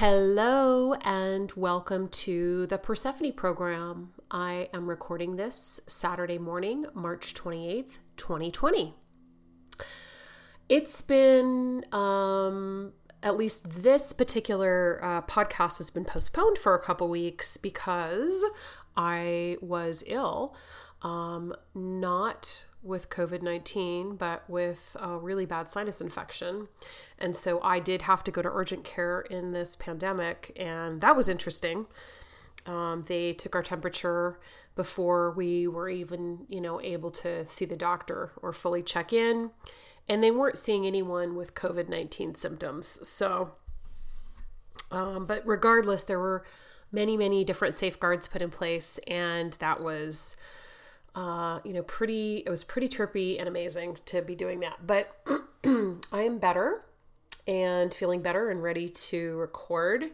Hello, and welcome to the Persephone program. I am recording this Saturday morning, March 28th, 2020. It's been, um, at least this particular uh, podcast has been postponed for a couple weeks because I was ill. Um, not with COVID 19, but with a really bad sinus infection. And so I did have to go to urgent care in this pandemic, and that was interesting. Um, they took our temperature before we were even, you know, able to see the doctor or fully check in. And they weren't seeing anyone with COVID 19 symptoms. So, um, but regardless, there were many, many different safeguards put in place, and that was uh, you know, pretty, it was pretty trippy and amazing to be doing that. But I am better and feeling better and ready to record.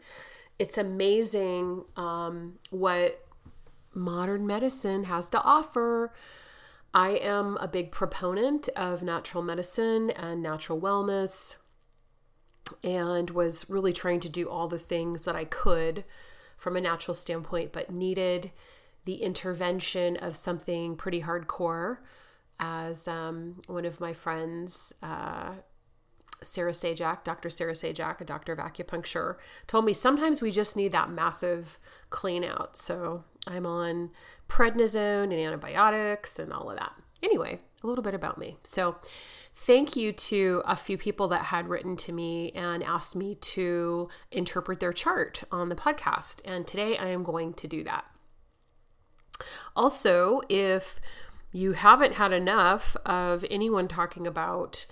It's amazing um, what modern medicine has to offer. I am a big proponent of natural medicine and natural wellness and was really trying to do all the things that I could from a natural standpoint, but needed the intervention of something pretty hardcore, as um, one of my friends, uh, Sarah Sajak, Dr. Sarah Sajak, a doctor of acupuncture, told me sometimes we just need that massive clean out. So I'm on prednisone and antibiotics and all of that. Anyway, a little bit about me. So thank you to a few people that had written to me and asked me to interpret their chart on the podcast. And today I am going to do that. Also, if you haven't had enough of anyone talking about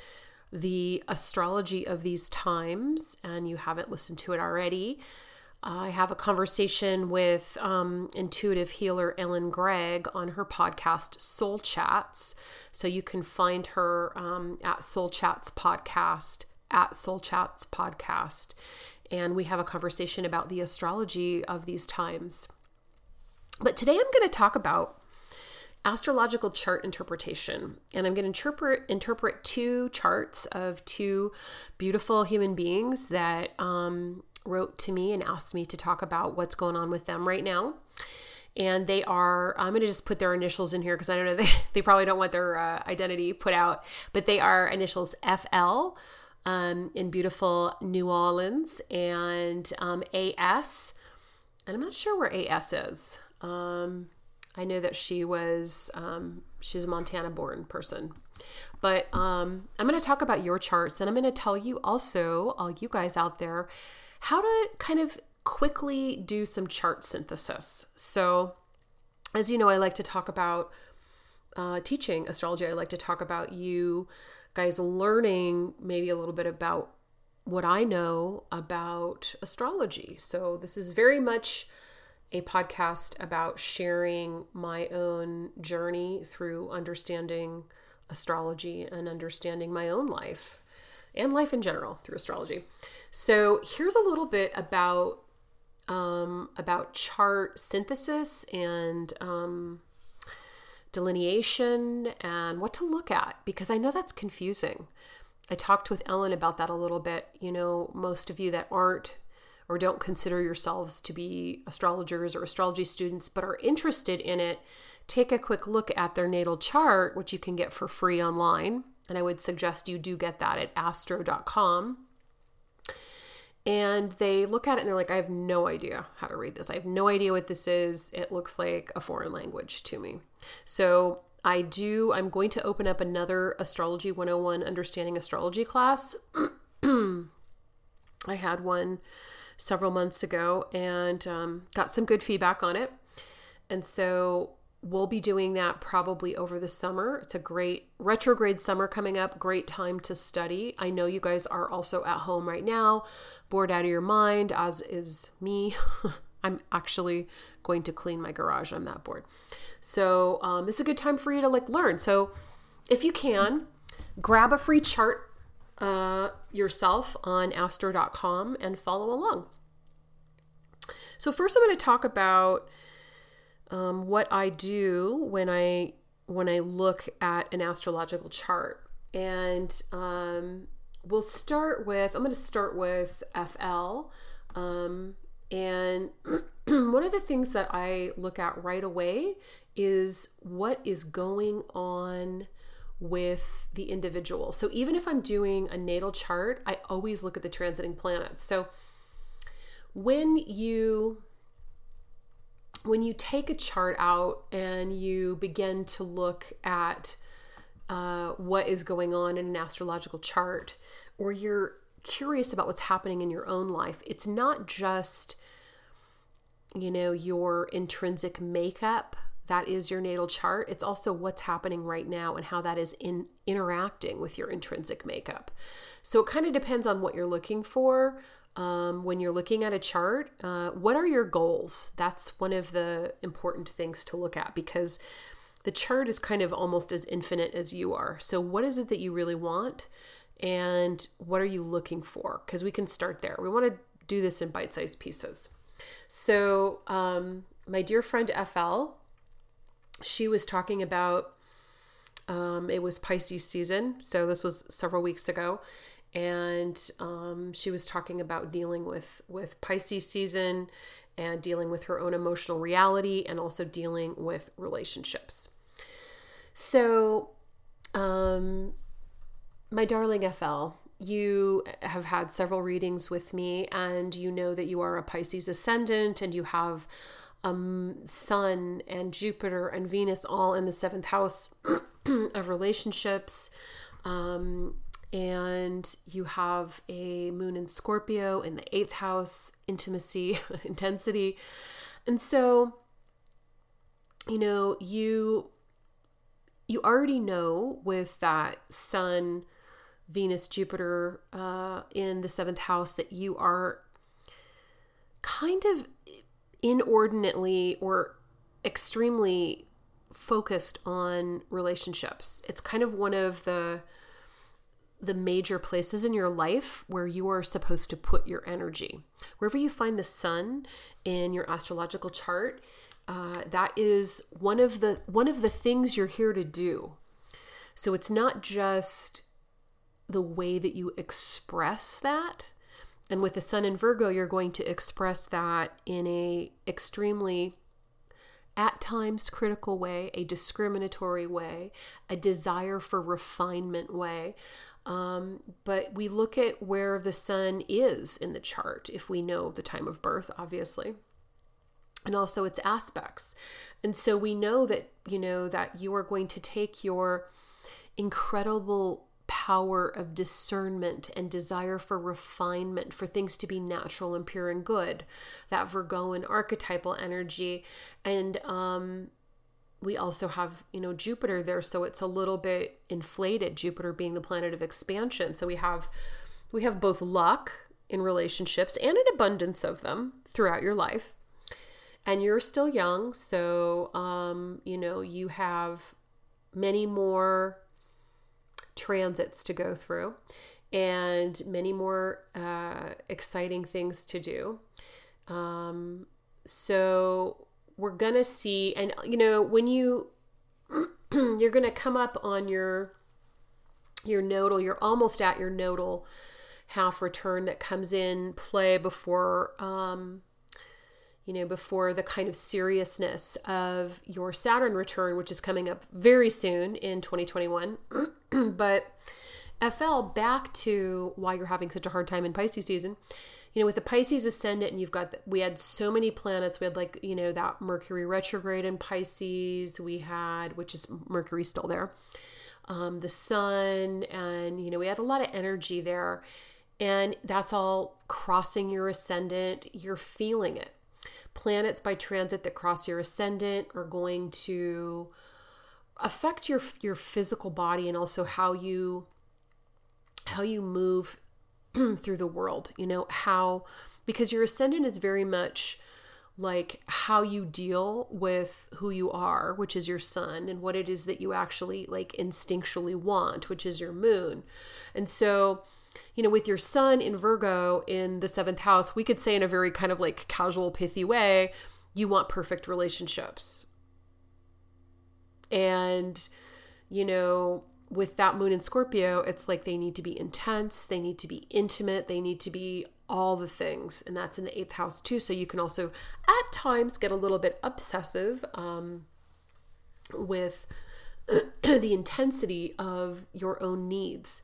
the astrology of these times and you haven't listened to it already, I have a conversation with um, intuitive healer Ellen Gregg on her podcast Soul Chats. So you can find her um, at Soul Chats Podcast, at Soul Chats Podcast. And we have a conversation about the astrology of these times. But today I'm going to talk about astrological chart interpretation and i'm going to interpret interpret two charts of two beautiful human beings that um, wrote to me and asked me to talk about what's going on with them right now. And they are i'm going to just put their initials in here because i don't know they, they probably don't want their uh, identity put out but they are initials fl um, in beautiful new orleans and um, as and i'm not sure where as is um, I know that she was um, she's a Montana born person. But um, I'm going to talk about your charts and I'm going to tell you also, all you guys out there, how to kind of quickly do some chart synthesis. So, as you know, I like to talk about uh, teaching astrology. I like to talk about you guys learning maybe a little bit about what I know about astrology. So, this is very much a podcast about sharing my own journey through understanding astrology and understanding my own life and life in general through astrology. So here's a little bit about um, about chart synthesis and um, delineation and what to look at because I know that's confusing. I talked with Ellen about that a little bit. You know, most of you that aren't or don't consider yourselves to be astrologers or astrology students but are interested in it, take a quick look at their natal chart, which you can get for free online. And I would suggest you do get that at astro.com. And they look at it and they're like, I have no idea how to read this. I have no idea what this is. It looks like a foreign language to me. So I do, I'm going to open up another Astrology 101 Understanding Astrology class. I had one several months ago and um, got some good feedback on it. And so we'll be doing that probably over the summer. It's a great retrograde summer coming up, great time to study. I know you guys are also at home right now, bored out of your mind, as is me. I'm actually going to clean my garage. I'm that bored. So um, this is a good time for you to like learn. So if you can, grab a free chart uh, yourself on astro.com and follow along. So first, I'm going to talk about um, what I do when I when I look at an astrological chart, and um, we'll start with. I'm going to start with FL. Um, and one of the things that I look at right away is what is going on with the individual. So even if I'm doing a natal chart, I always look at the transiting planets. So when you when you take a chart out and you begin to look at uh, what is going on in an astrological chart, or you're curious about what's happening in your own life, it's not just, you know, your intrinsic makeup that is your natal chart. It's also what's happening right now and how that is in interacting with your intrinsic makeup. So it kind of depends on what you're looking for. Um, when you're looking at a chart, uh, what are your goals? That's one of the important things to look at because the chart is kind of almost as infinite as you are. So, what is it that you really want? And what are you looking for? Because we can start there. We want to do this in bite sized pieces. So, um, my dear friend FL, she was talking about um, it was Pisces season. So, this was several weeks ago and um, she was talking about dealing with with Pisces season and dealing with her own emotional reality and also dealing with relationships. So, um, my darling FL, you have had several readings with me, and you know that you are a Pisces ascendant and you have um, Sun and Jupiter and Venus all in the seventh house of relationships. Um, and you have a moon in Scorpio in the eighth house, intimacy, intensity. And so, you know, you you already know with that sun venus jupiter uh, in the seventh house that you are kind of inordinately or extremely focused on relationships it's kind of one of the the major places in your life where you are supposed to put your energy. Wherever you find the sun in your astrological chart, uh, that is one of the one of the things you're here to do. So it's not just the way that you express that. And with the sun in Virgo, you're going to express that in a extremely at times critical way, a discriminatory way, a desire for refinement way. Um, but we look at where the sun is in the chart if we know the time of birth, obviously, and also its aspects. And so we know that, you know, that you are going to take your incredible power of discernment and desire for refinement, for things to be natural and pure and good, that Virgoan archetypal energy. And um, we also have, you know, Jupiter there, so it's a little bit inflated, Jupiter being the planet of expansion. So we have we have both luck in relationships and an abundance of them throughout your life. And you're still young, so um, you know, you have many more transits to go through and many more uh, exciting things to do. Um, so we're going to see, and you know, when you, you're going to come up on your, your nodal, you're almost at your nodal half return that comes in play before, um, you know, before the kind of seriousness of your Saturn return, which is coming up very soon in 2021. but FL, back to why you're having such a hard time in Pisces season you know, with the Pisces ascendant, and you've got, we had so many planets. We had like, you know, that Mercury retrograde in Pisces. We had, which is Mercury still there, um, the sun, and, you know, we had a lot of energy there. And that's all crossing your ascendant. You're feeling it. Planets by transit that cross your ascendant are going to affect your your physical body and also how you how you move through the world, you know, how, because your ascendant is very much like how you deal with who you are, which is your sun, and what it is that you actually like instinctually want, which is your moon. And so, you know, with your sun in Virgo in the seventh house, we could say in a very kind of like casual, pithy way, you want perfect relationships. And, you know, with that moon in Scorpio, it's like they need to be intense, they need to be intimate, they need to be all the things. And that's in the eighth house too. So you can also at times get a little bit obsessive um, with the intensity of your own needs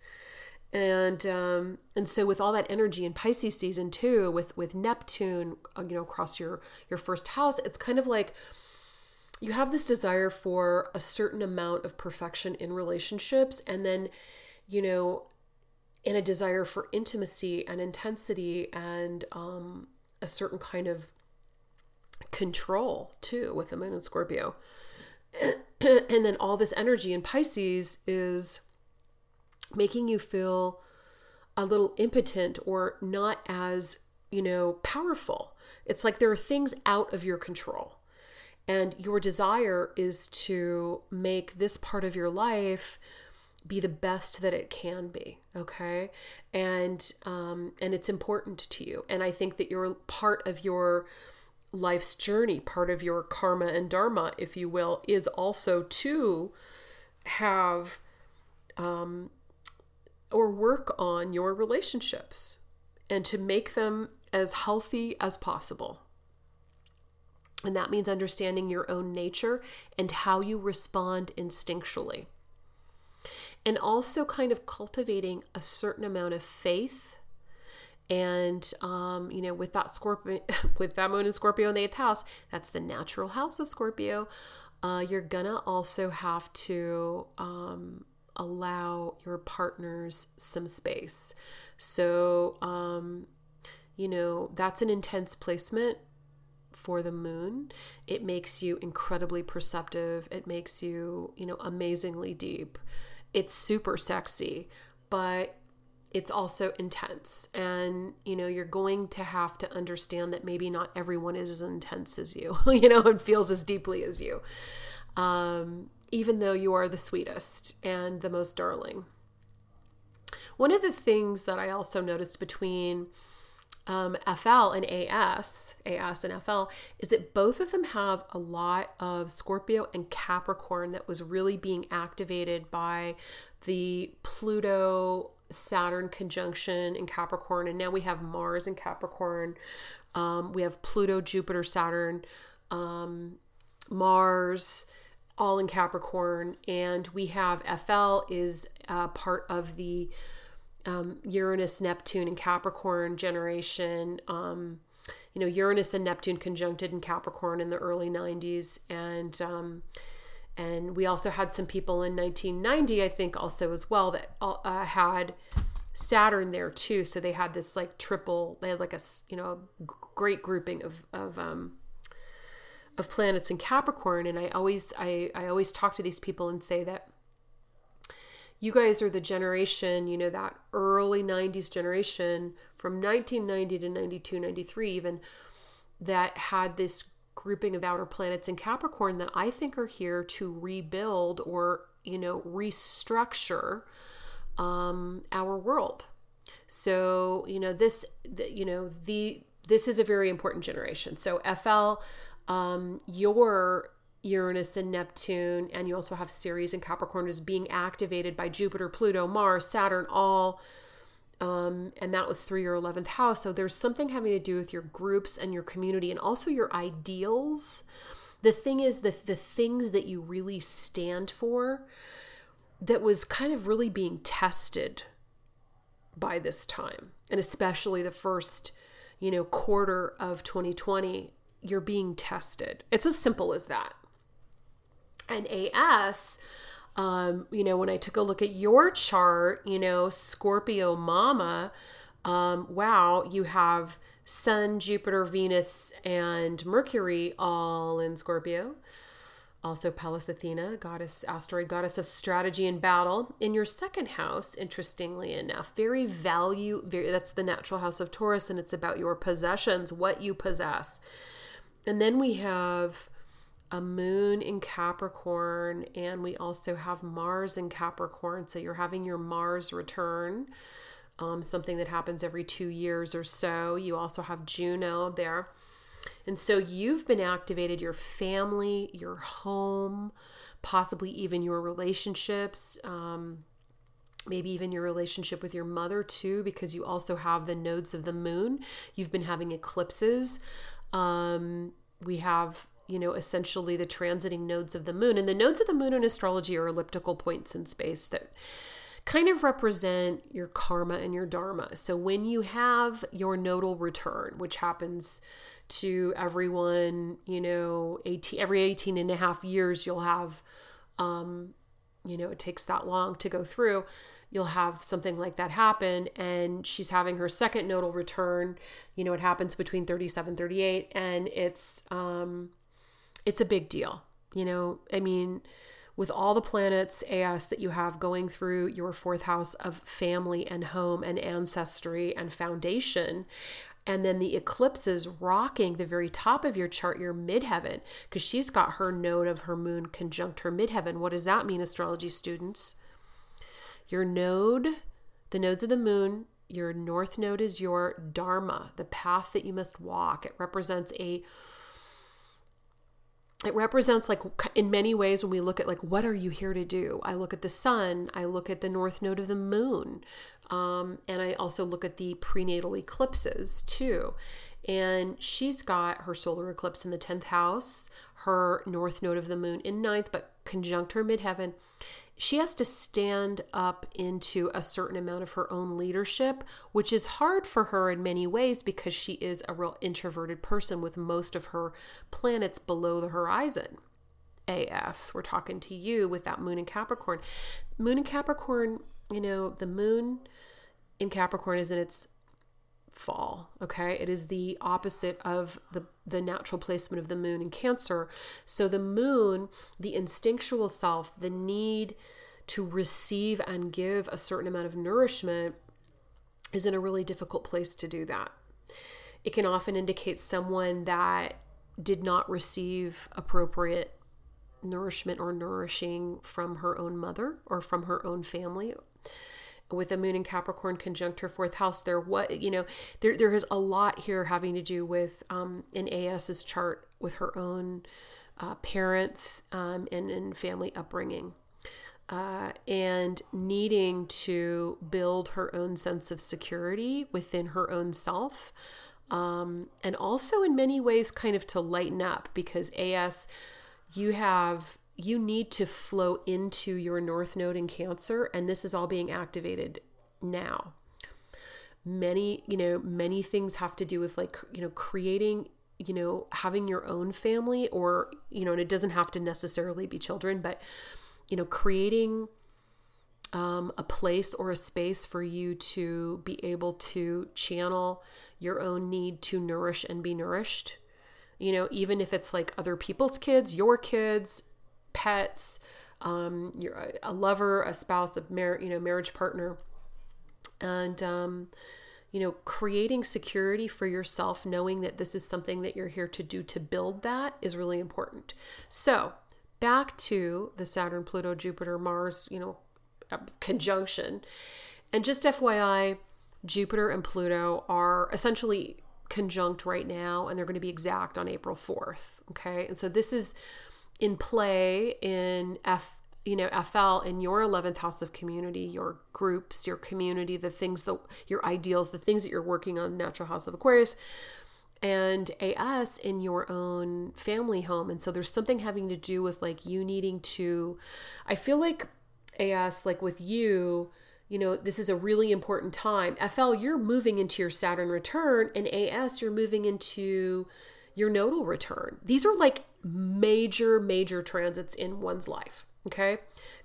and um, and so with all that energy in Pisces season too, with with Neptune, uh, you know, across your your first house, it's kind of like you have this desire for a certain amount of perfection in relationships, and then, you know, in a desire for intimacy and intensity and um, a certain kind of control too with the Moon and Scorpio, and then all this energy in Pisces is making you feel a little impotent or not as, you know, powerful. It's like there are things out of your control. And your desire is to make this part of your life be the best that it can be okay and um and it's important to you and i think that you're part of your life's journey part of your karma and dharma if you will is also to have um or work on your relationships and to make them as healthy as possible. And that means understanding your own nature and how you respond instinctually. And also kind of cultivating a certain amount of faith. And um, you know, with that Scorpio, with that moon in Scorpio in the eighth house, that's the natural house of Scorpio. Uh, you're gonna also have to um, allow your partners some space. So, um, you know, that's an intense placement for the moon. It makes you incredibly perceptive. It makes you, you know, amazingly deep. It's super sexy, but it's also intense. And, you know, you're going to have to understand that maybe not everyone is as intense as you, you know, and feels as deeply as you. Um, even though you are the sweetest and the most darling. One of the things that I also noticed between um, FL and AS, AS and FL, is that both of them have a lot of Scorpio and Capricorn that was really being activated by the Pluto Saturn conjunction in Capricorn. And now we have Mars in Capricorn. Um, we have Pluto, Jupiter, Saturn, um, Mars all in Capricorn, and we have FL is uh, part of the um, Uranus, Neptune, and Capricorn generation. Um, you know, Uranus and Neptune conjuncted in Capricorn in the early 90s, and um, and we also had some people in 1990, I think, also as well that uh, had Saturn there too. So they had this like triple. They had like a you know great grouping of of um, of planets in Capricorn and I always I, I always talk to these people and say that you guys are the generation, you know, that early 90s generation from 1990 to 92, 93 even that had this grouping of outer planets in Capricorn that I think are here to rebuild or, you know, restructure um, our world. So, you know, this, you know, the, this is a very important generation. So FL um, your Uranus and Neptune, and you also have Ceres and Capricorn is being activated by Jupiter, Pluto, Mars, Saturn, all. Um, and that was through your 11th house. So there's something having to do with your groups and your community and also your ideals. The thing is, the, the things that you really stand for that was kind of really being tested by this time, and especially the first, you know, quarter of 2020 you're being tested. It's as simple as that. And AS, um, you know, when I took a look at your chart, you know, Scorpio Mama, um, wow, you have Sun, Jupiter, Venus, and Mercury all in Scorpio. Also, Pallas Athena, goddess, asteroid goddess of strategy and battle. In your second house, interestingly enough, very value, very, that's the natural house of Taurus, and it's about your possessions, what you possess. And then we have a moon in Capricorn, and we also have Mars in Capricorn. So you're having your Mars return, um, something that happens every two years or so. You also have Juno there. And so you've been activated your family, your home, possibly even your relationships. Um, maybe even your relationship with your mother too, because you also have the nodes of the moon. You've been having eclipses. Um, we have, you know, essentially the transiting nodes of the moon. And the nodes of the moon in astrology are elliptical points in space that kind of represent your karma and your dharma. So when you have your nodal return, which happens to everyone, you know, 18, every 18 and a half years, you'll have, um, you know, it takes that long to go through you'll have something like that happen and she's having her second nodal return. You know it happens between 37 38 and it's um it's a big deal. You know i mean with all the planets as that you have going through your fourth house of family and home and ancestry and foundation and then the eclipses rocking the very top of your chart, your midheaven, because she's got her node of her moon conjunct her midheaven. What does that mean, astrology students? Your node, the nodes of the moon, your north node is your dharma, the path that you must walk. It represents a it represents like in many ways when we look at like what are you here to do? I look at the sun i look at the north node of the moon um, and i also look at the prenatal eclipses too. And she's got her solar eclipse in the 10th house her north node of the moon in ninth but conjunct her midheaven she has to stand up into a certain amount of her own leadership, which is hard for her in many ways because she is a real introverted person with most of her planets below the horizon. AS, we're talking to you with that moon in Capricorn. Moon in Capricorn, you know, the moon in Capricorn is in its fall okay? It is the opposite of the the natural placement of the moon in cancer. So the moon the instinctual self the need to receive and give a certain amount of nourishment is in a really difficult place to do that. It can often indicate someone that did not receive appropriate nourishment or nourishing from her own mother or from her own family with a moon in Capricorn conjunct her fourth house, there what you know there there is a lot here having to do with um, in AS's chart with her own uh, parents um, and and family upbringing. Uh, and needing to build her own sense of security within her own self. Um, and also, in many ways, kind of to lighten up because AS, you have you need to flow into your north node in cancer and this is all being activated now. Many you know many things have to do with like you know creating you know having your own family or you know and it doesn't have to necessarily be children but you know creating um, a place or a space for you to be able to channel your own need to nourish and be nourished. You know even if it's like other people's kids your kids pets, um, your a lover, a spouse, a mar- you know marriage partner, and um, you know creating security for yourself, knowing that this is something that you're here to do to build that is really important. So back to the Saturn, Pluto, Jupiter, Mars, you know, uh, conjunction, and just FYI, Jupiter and Pluto are essentially conjunct right now and they're going to be exact on April 4th. Okay. And so this is in play in F you know FL in your 11th house of community, your groups, your community, the things that your ideals, the things that you're working on, natural house of Aquarius and AS in your own family home. And so there's something having to do with like you needing to I feel like AS like with you you know, this is a really important time. FL, you're moving into your Saturn return, and AS, you're moving into your nodal return. These are like major, major transits in one's life. Okay.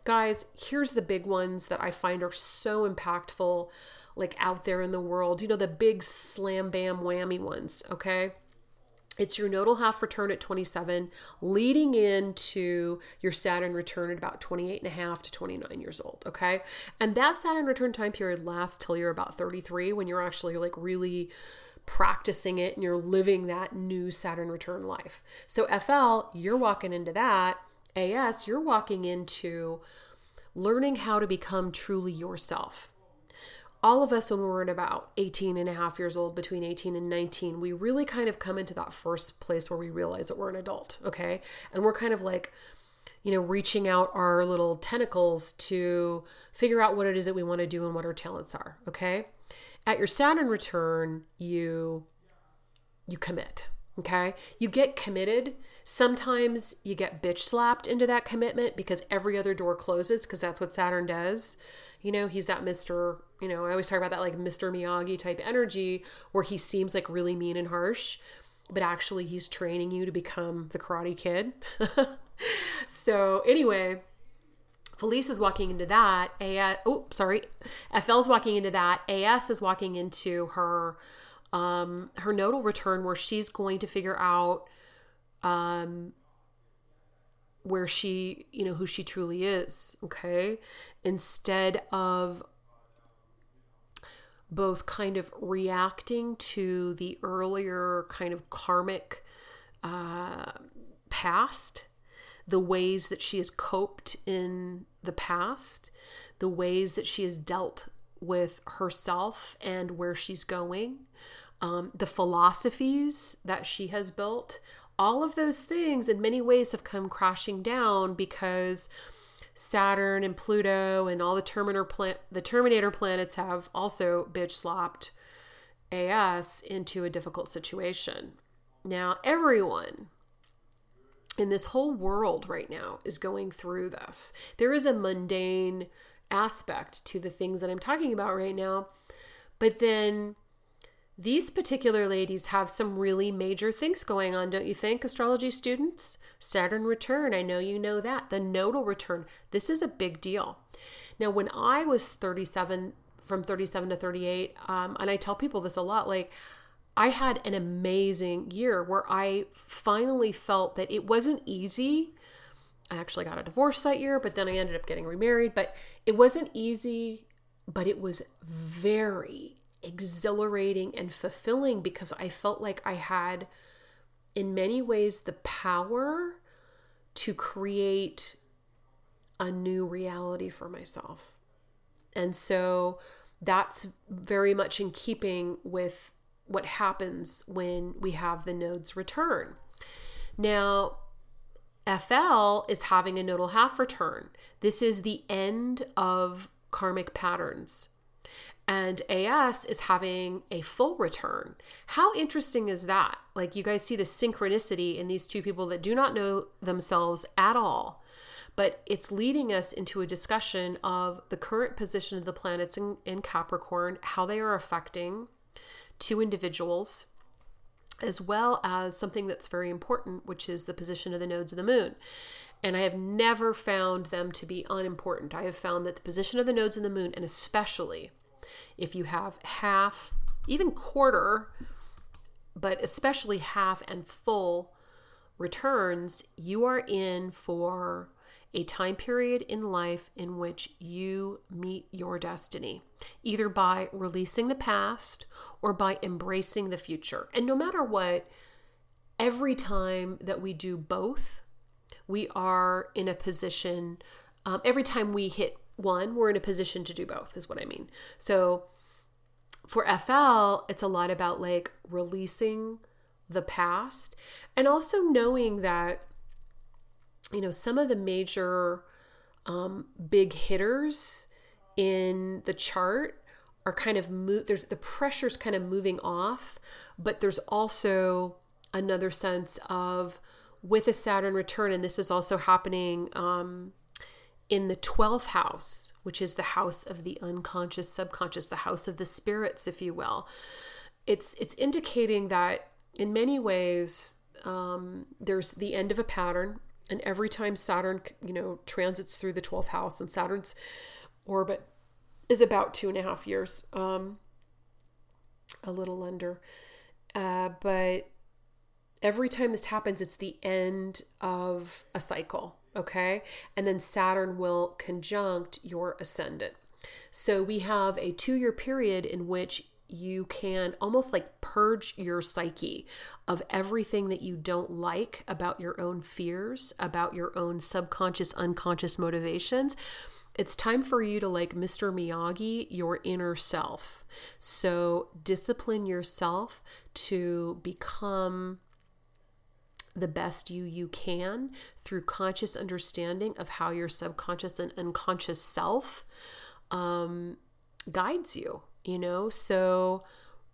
Guys, here's the big ones that I find are so impactful, like out there in the world. You know, the big slam bam whammy ones. Okay. It's your nodal half return at 27, leading into your Saturn return at about 28 and a half to 29 years old. Okay. And that Saturn return time period lasts till you're about 33 when you're actually like really practicing it and you're living that new Saturn return life. So, FL, you're walking into that. AS, you're walking into learning how to become truly yourself. All of us, when we're at about 18 and a half years old, between 18 and 19, we really kind of come into that first place where we realize that we're an adult, okay? And we're kind of like, you know, reaching out our little tentacles to figure out what it is that we want to do and what our talents are. Okay. At your Saturn return, you you commit. Okay. You get committed. Sometimes you get bitch slapped into that commitment because every other door closes because that's what Saturn does. You know, he's that Mr. You know, I always talk about that like Mr. Miyagi type energy where he seems like really mean and harsh, but actually he's training you to become the karate kid. so, anyway, Felice is walking into that. AS, oh, sorry. FL is walking into that. AS is walking into her um, her nodal return where she's going to figure out um, where she, you know, who she truly is. Okay. Instead of both kind of reacting to the earlier kind of karmic uh, past, the ways that she has coped in the past, the ways that she has dealt with herself and where she's going, um, the philosophies that she has built, all of those things in many ways have come crashing down because Saturn and Pluto and all the Terminator the Terminator planets have also bitch slapped AS into a difficult situation. Now, everyone in this whole world right now is going through this. There is a mundane aspect to the things that I'm talking about right now, but then these particular ladies have some really major things going on, don't you think, astrology students? Saturn return, I know you know that. The nodal return, this is a big deal. Now, when I was 37, from 37 to 38, um, and I tell people this a lot, like, I had an amazing year where I finally felt that it wasn't easy. I actually got a divorce that year, but then I ended up getting remarried. But it wasn't easy, but it was very exhilarating and fulfilling because I felt like I had, in many ways, the power to create a new reality for myself. And so that's very much in keeping with what happens when we have the nodes return. Now, FL is having a nodal half return. This is the end of karmic patterns and AS is having a full return. How interesting is that? Like, you guys see the synchronicity in these two people that do not know themselves at all. But it's leading us into a discussion of the current position of the planets in, in Capricorn, how they are affecting two individuals, as well as something that's very important, which is the position of the nodes of the moon. And I have never found them to be unimportant. I have found that the position of the nodes in the moon, and especially if you have half, even quarter, but especially half and full returns, you are in for a time period in life in which you meet your destiny, either by releasing the past or by embracing the future. And no matter what, every time that we do both, we are in a position, um, every time we hit one, we're in a position to do both, is what I mean. So for FL, it's a lot about like releasing the past and also knowing that, you know, some of the major um, big hitters in the chart are kind of move there's the pressure's kind of moving off but there's also another sense of with a saturn return and this is also happening um, in the 12th house, which is the house of the unconscious subconscious, the house of the spirits, if you will. It's it's indicating that in many ways um, there's the end of a pattern, and every time Saturn, you know, transits through the 12th house, and Saturn's orbit is about two and a half years, um, a little under, uh, but every time this happens, it's the end of a cycle okay? And then Saturn will conjunct your ascendant. So we have a two year period in which you can almost like purge your psyche of everything that you don't like about your own fears, about your own subconscious, unconscious motivations. It's time for you to like Mr. Miyagi your inner self. So discipline yourself to become the best you you can through conscious understanding of how your subconscious and unconscious self um, guides you, you know? So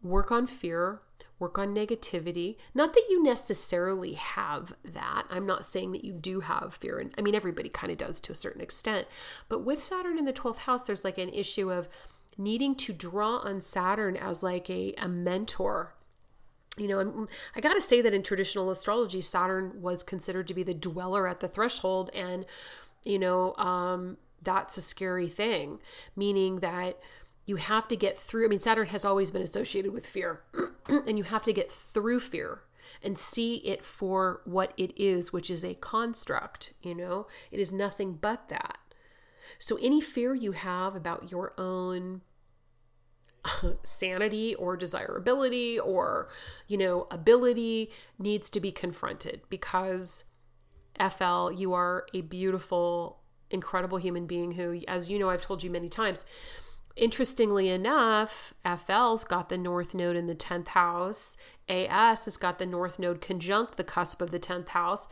work on fear, work on negativity. Not that you necessarily have that. I'm not saying that you do have fear. And I mean, everybody kind of does to a certain extent. But with Saturn in the 12th house, there's like an issue of needing to draw on Saturn as like a, a mentor you know, I got to say that in traditional astrology, Saturn was considered to be the dweller at the threshold. And, you know, um, that's a scary thing, meaning that you have to get through. I mean, Saturn has always been associated with fear, and you have to get through fear and see it for what it is, which is a construct. You know, it is nothing but that. So, any fear you have about your own sanity or desirability or, you know, ability needs to be confronted because FL, you are a beautiful, incredible human being who, as you know, I've told you many times. Interestingly enough, FL's got the North Node in the 10th house. AS has got the North Node conjunct the cusp of the 10th house.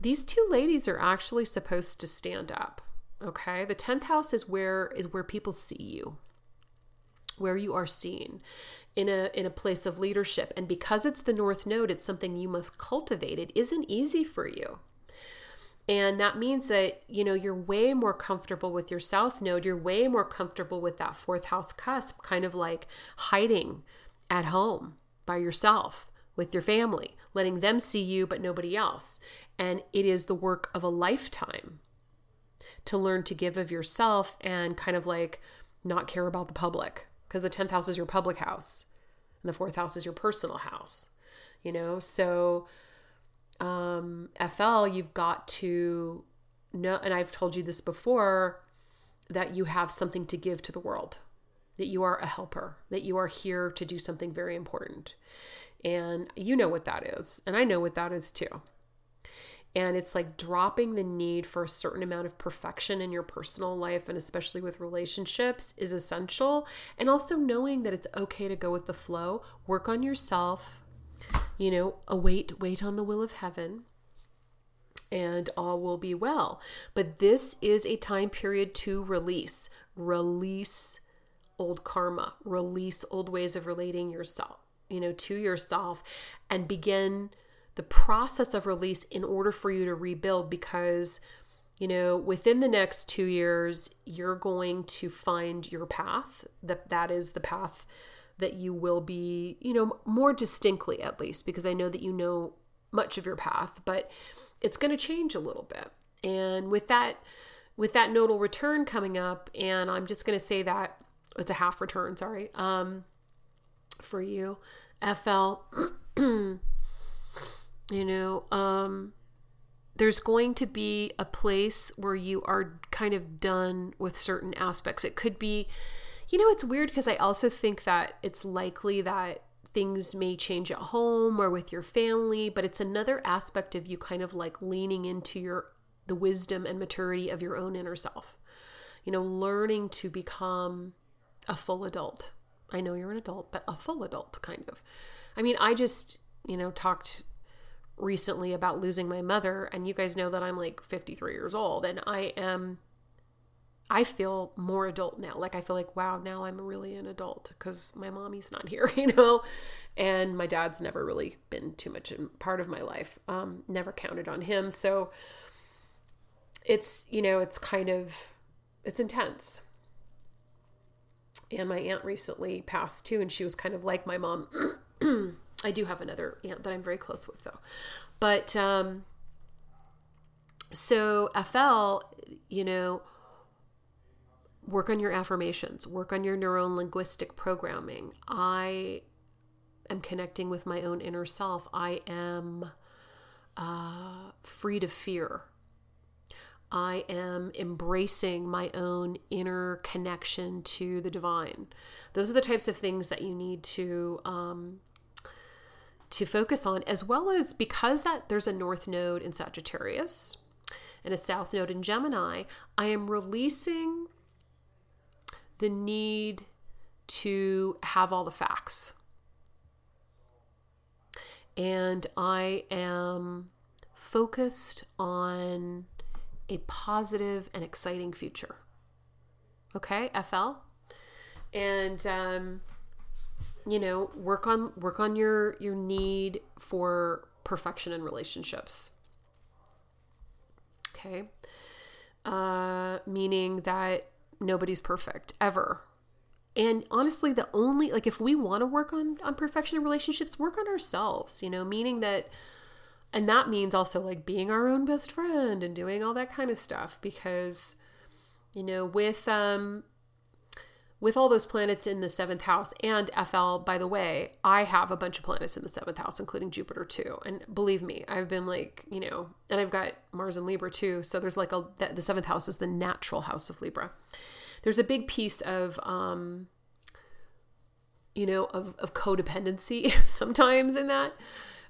These two ladies are actually supposed to stand up. Okay? The 10th house is where is where people see you where you are seen in a in a place of leadership and because it's the north node it's something you must cultivate it isn't easy for you and that means that you know you're way more comfortable with your south node. You're way more comfortable with that fourth house cusp kind of like hiding at home by yourself with your family letting them see you but nobody else. And it is the work of a lifetime to learn to give of yourself and kind of like not care about the public because the 10th house is your public house and the fourth house is your personal house you know? So um fl you've got to know and i've told you this before that you have something to give to the world that you are a helper that you are here to do something very important and you know what that is and i know what that is too and it's like dropping the need for a certain amount of perfection in your personal life and especially with relationships is essential. And also knowing that it's okay to go with the flow, work on yourself, you know, await, wait on the will of heaven, and all will be well. But this is a time period to release, release old karma, release old ways of relating yourself, you know, to yourself, and begin the process of release in order for you to rebuild because you know within the next 2 years you're going to find your path. That that is the path that you will be you know more distinctly at least because I know that you know much of your path but it's going to change a little bit. And with that with that nodal return coming up and I'm just going to say that it's a half return sorry um for you FL you know um there's going to be a place where you are kind of done with certain aspects. It could be you know it's weird because i also think that it's likely that things may change at home or with your family but it's another aspect of you kind of like leaning into your the wisdom and maturity of your own inner self. You know learning to become a full adult. I know you're an adult but a full adult kind of. I mean i just you know talked recently about losing my mother and you guys know that I'm like 53 years old and I am I feel more adult now. Like I feel like wow, now I'm really an adult cuz my mommy's not here, you know. And my dad's never really been too much in part of my life. Um never counted on him. So it's, you know, it's kind of it's intense. And my aunt recently passed too and she was kind of like my mom. I do have another aunt that I'm very close with though. But um so FL, you know, work on your affirmations, work on your neuro linguistic programming. I am connecting with my own inner self. I am uh, free to fear. I am embracing my own inner connection to the divine. Those are the types of things that you need to um, to focus on, as well as because that there's a north node in Sagittarius and a south node in Gemini, I am releasing the need to have all the facts. and I am focused on a positive and exciting future. Okay, FL? And um, you know, work on work on your your need for perfection in relationships. Okay. Uh, meaning that nobody's perfect ever. And honestly, the only like if we want to work on on perfection in relationships, work on ourselves, you know, meaning that and that means also like being our own best friend and doing all that kind of stuff because you know, with um with all those planets in the seventh house and FL, by the way, I have a bunch of planets in the seventh house, including Jupiter too. And believe me, I've been like, you know, and I've got Mars and Libra too. So there's like a, the seventh house is the natural house of Libra. There's a big piece of, um, you know, of, of codependency sometimes in that.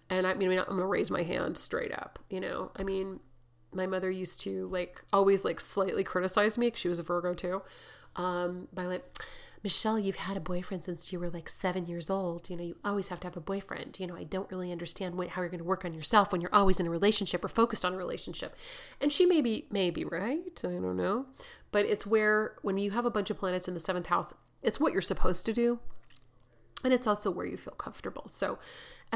And I mean, I'm going to raise my hand straight up, you know, I mean, my mother used to like always like slightly criticize me because she was a Virgo too um, by like, Michelle, you've had a boyfriend since you were like seven years old. You know, you always have to have a boyfriend. You know, I don't really understand what, how you're going to work on yourself when you're always in a relationship or focused on a relationship. And she may be, may be right. I don't know. But it's where, when you have a bunch of planets in the seventh house, it's what you're supposed to do. And it's also where you feel comfortable. So,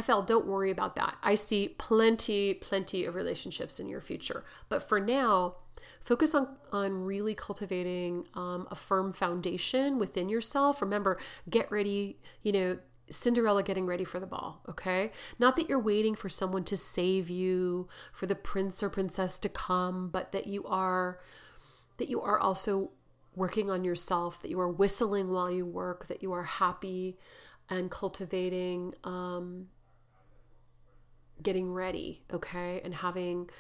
FL, don't worry about that. I see plenty, plenty of relationships in your future. But for now, focus on on really cultivating um, a firm foundation within yourself remember get ready you know Cinderella getting ready for the ball, okay? Not that you're waiting for someone to save you, for the prince or princess to come, but that you are that you are also working on yourself, that you are whistling while you work, that you are happy and cultivating um getting ready, okay? And having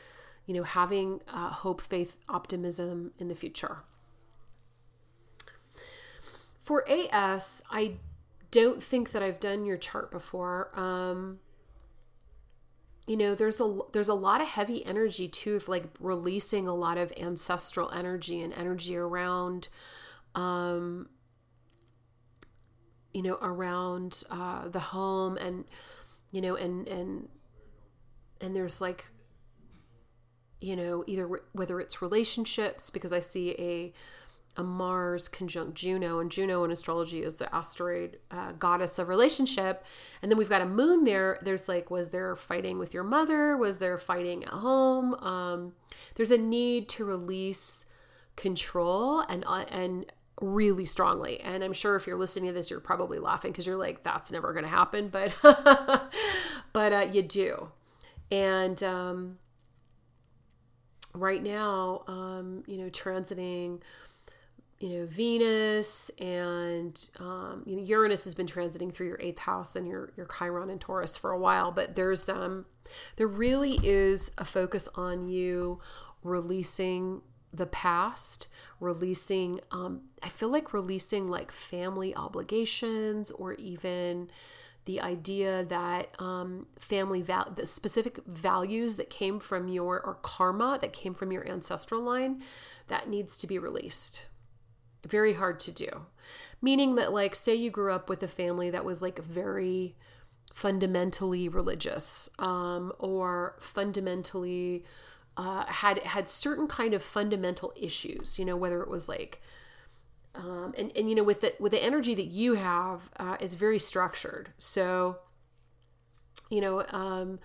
you know, having uh, hope, faith, optimism in the future. For AS, I don't think that I've done your chart before. Um, you know, there's a there's a lot of heavy energy too, of like releasing a lot of ancestral energy and energy around, um, you know, around uh, the home and you know, and and and there's like you know, either re- whether it's relationships, because I see a a Mars conjunct Juno, and Juno in astrology is the asteroid uh, goddess of relationship. And then we've got a moon there. There's like, was there fighting with your mother? Was there fighting at home? Um, there's a need to release control and uh, and really strongly. And I'm sure if you're listening to this, you're probably laughing because you're like, that's never going to happen. But but uh, you do, and um, right now, um, you know, transiting, you know, Venus and um, you know Uranus has been transiting through your eighth house and your your Chiron and Taurus for a while, but there's um there really is a focus on you releasing the past, releasing um I feel like releasing like family obligations or even the idea that um, family val- the specific values that came from your or karma that came from your ancestral line that needs to be released. Very hard to do. Meaning that like say you grew up with a family that was like very fundamentally religious um, or fundamentally uh, had had certain kind of fundamental issues you know whether it was like um, and and you know with the with the energy that you have uh, is very structured. So you know um,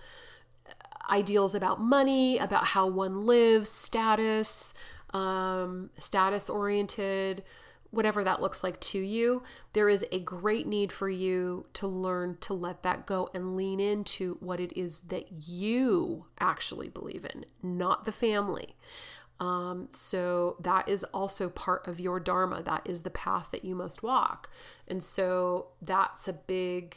ideals about money about how one lives status um, status oriented whatever that looks like to you there is a great need for you to learn to let that go and lean into what it is that you actually believe in not the family um, so that is also part of your dharma. That is the path that you must walk, and so that's a big,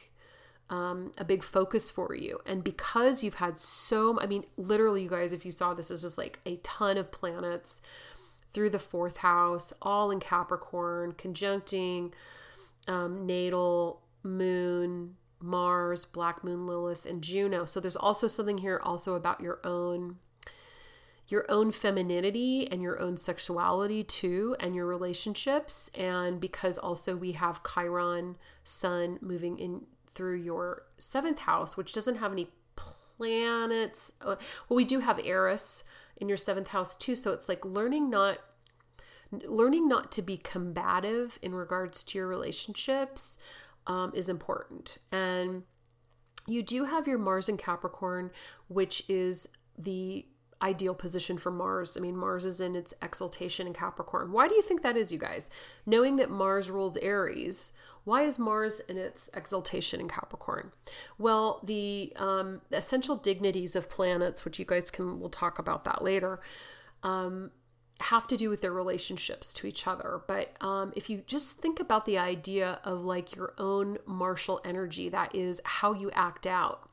um, a big focus for you. And because you've had so, I mean, literally, you guys, if you saw this, is just like a ton of planets through the fourth house, all in Capricorn, conjuncting um, natal moon, Mars, Black Moon, Lilith, and Juno. So there's also something here also about your own your own femininity and your own sexuality too, and your relationships. And because also we have Chiron, Sun moving in through your seventh house, which doesn't have any planets. Uh, well, we do have Eris in your seventh house too. So it's like learning not learning not to be combative in regards to your relationships um, is important. And you do have your Mars in Capricorn, which is the ideal position for Mars. I mean, Mars is in its exaltation in Capricorn. Why do you think that is, you guys? Knowing that Mars rules Aries, why is Mars in its exaltation in Capricorn? Well, the um, essential dignities of planets, which you guys can, we'll talk about that later, um, have to do with their relationships to each other. But um, if you just think about the idea of like your own martial energy, that is how you act out.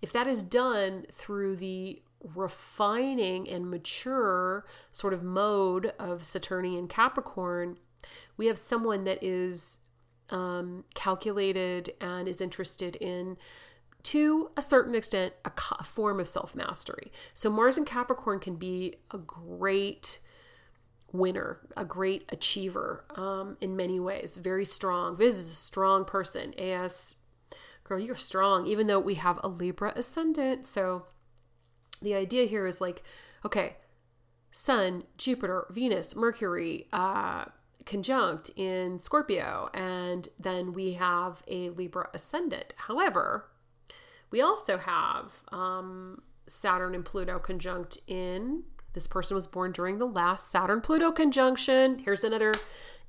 If that is done through the refining and mature sort of mode of Saturnian Capricorn, we have someone that is um, calculated and is interested in, to a certain extent, a, form of self mastery. So, Mars and Capricorn can be a great winner, a great achiever um, in many ways, very strong. Viz is a strong person. AS, girl, you're strong, even though we have a Libra ascendant. So, the idea here is like, okay, Sun, Jupiter, Venus, Mercury, uh, conjunct in Scorpio, and then we have a Libra ascendant. However, we also have um, Saturn and Pluto conjunct in. This person was born during the last Saturn Pluto conjunction. Here's another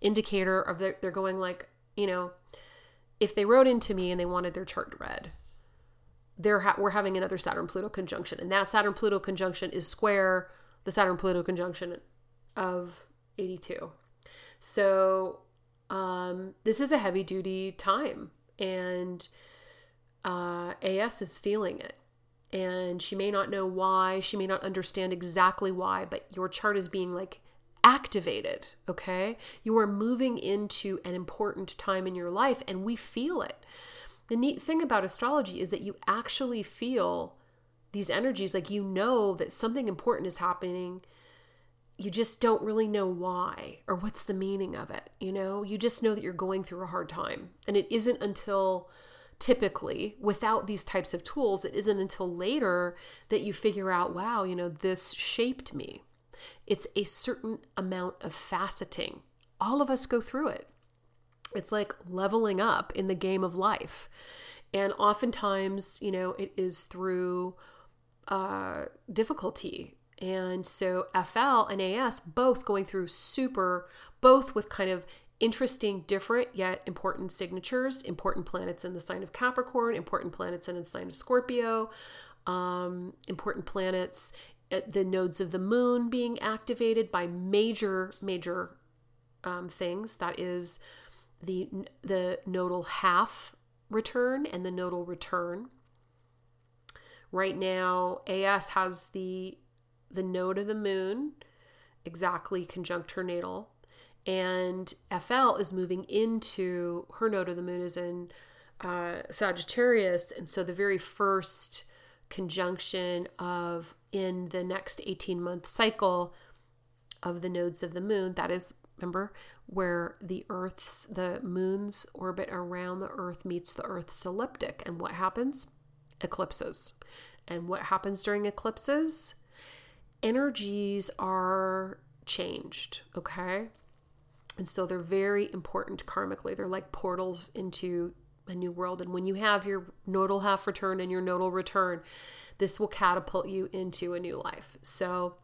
indicator of that they're going like, you know, if they wrote into me and they wanted their chart read, they're ha- we're having another Saturn Pluto conjunction, and that Saturn Pluto conjunction is square the Saturn Pluto conjunction of 82. So um, this is a heavy duty time, and uh, AS is feeling it. And she may not know why, she may not understand exactly why, but your chart is being like activated, okay? You are moving into an important time in your life, and we feel it. The neat thing about astrology is that you actually feel these energies like you know that something important is happening. You just don't really know why or what's the meaning of it. You know, you just know that you're going through a hard time. And it isn't until typically without these types of tools, it isn't until later that you figure out, wow, you know, this shaped me. It's a certain amount of faceting. All of us go through it. It's like leveling up in the game of life. And oftentimes, you know, it is through uh, difficulty. And so FL and AS both going through super, both with kind of interesting, different yet important signatures, important planets in the sign of Capricorn, important planets in the sign of Scorpio, um, important planets at the nodes of the moon being activated by major, major um, things. That is the the nodal half return and the nodal return. Right now, AS has the the node of the moon exactly conjunct her natal, and FL is moving into her node of the moon is in uh, Sagittarius, and so the very first conjunction of in the next 18 month cycle of the nodes of the moon that is remember where the earth's the moon's orbit around the earth meets the earth's ecliptic. And what happens? Eclipses. And what happens during eclipses? Energies are changed okay? And so they're very important karmically. They're like portals into a new world. And when you have your nodal half return and your nodal return this will catapult you into a new life. So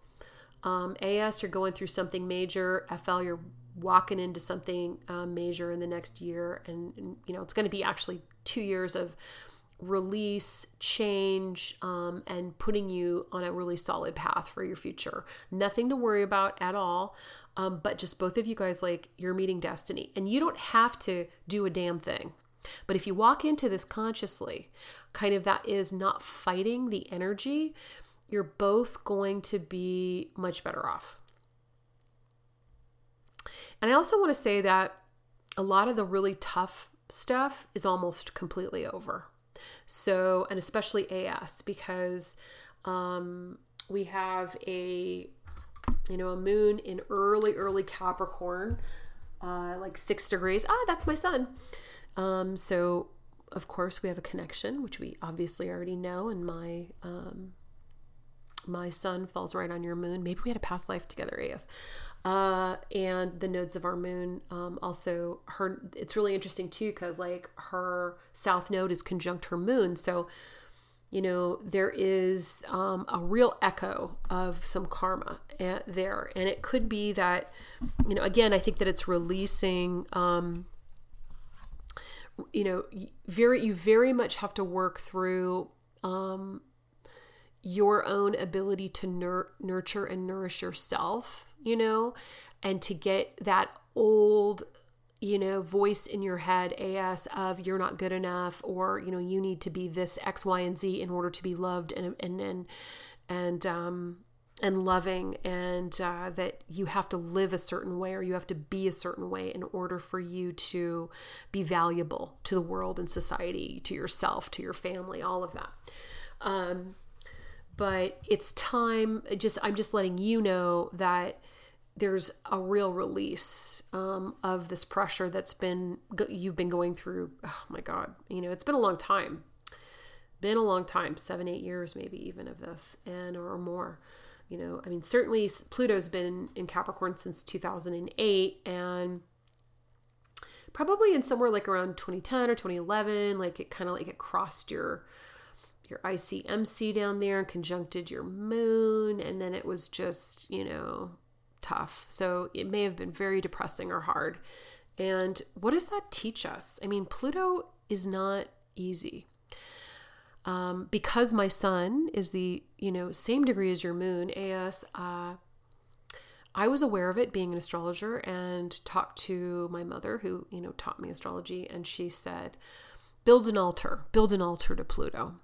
um, AS, you're going through something major. FL, you're walking into something um, major in the next year. And, and you know, it's going to be actually two years of release, change, um, and putting you on a really solid path for your future. Nothing to worry about at all. Um, but just both of you guys, like, you're meeting destiny. And you don't have to do a damn thing. But if you walk into this consciously, kind of that is not fighting the energy, you're both going to be much better off. And I also want to say that a lot of the really tough stuff is almost completely over. So, and especially AS because um, we have a, you know, a moon in early, early Capricorn, uh, like six degrees. Ah, that's my sun. Um, so of course, we have a connection, which we obviously already know, and my um, my sun falls right on your moon. Maybe we had a past life together, yes. Uh, and the nodes of our moon um, also her. It's really interesting too because like her south node is conjunct her moon, so you know there is um, a real echo of some karma at, there, and it could be that you know again I think that it's releasing. Um, you know very you very much have to work through um, your own ability to nur- nurture and nourish yourself, you know, and to get that old, you know, voice in your head, AS, of you're not good enough, or, you know, you need to be this X, Y, and Z in order to be loved and, and, and, and, um, and loving, and uh, that you have to live a certain way or you have to be a certain way in order for you to be valuable to the world and society, to yourself, to your family, all of that. Um, but it's time just i'm just letting you know that there's a real release um, of this pressure that's been you've been going through oh my god you know it's been a long time. Been a long time seven eight years maybe even of this and or more you know i mean certainly pluto's been in capricorn since 2008 and probably in somewhere like around 2010 or 2011 like it kind of like it crossed your your ICMC down there and conjuncted your moon. And then it was just, you know, tough. So it may have been very depressing or hard. And what does that teach us? I mean, Pluto is not easy. Um, because my sun is the, you know, same degree as your moon, AS, uh, I was aware of it being an astrologer and talked to my mother who, you know, taught me astrology. And she said, build an altar, build an altar to Pluto.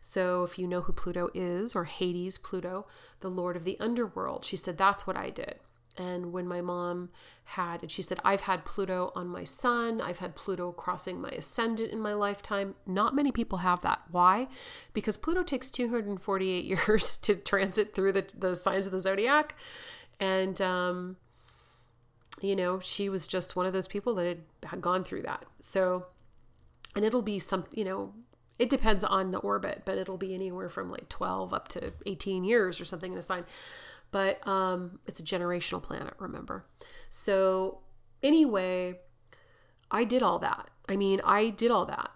So, if you know who Pluto is, or Hades Pluto, the lord of the underworld, she said, That's what I did. And when my mom had, and she said, I've had Pluto on my sun, I've had Pluto crossing my ascendant in my lifetime. Not many people have that. Why? Because Pluto takes 248 years to transit through the, the signs of the zodiac. And, um, you know, she was just one of those people that had, had gone through that. So, and it'll be some, you know, it depends on the orbit, but it'll be anywhere from like 12 up to 18 years or something in a sign. But um, it's a generational planet, remember. So, anyway, I did all that. I mean, I did all that.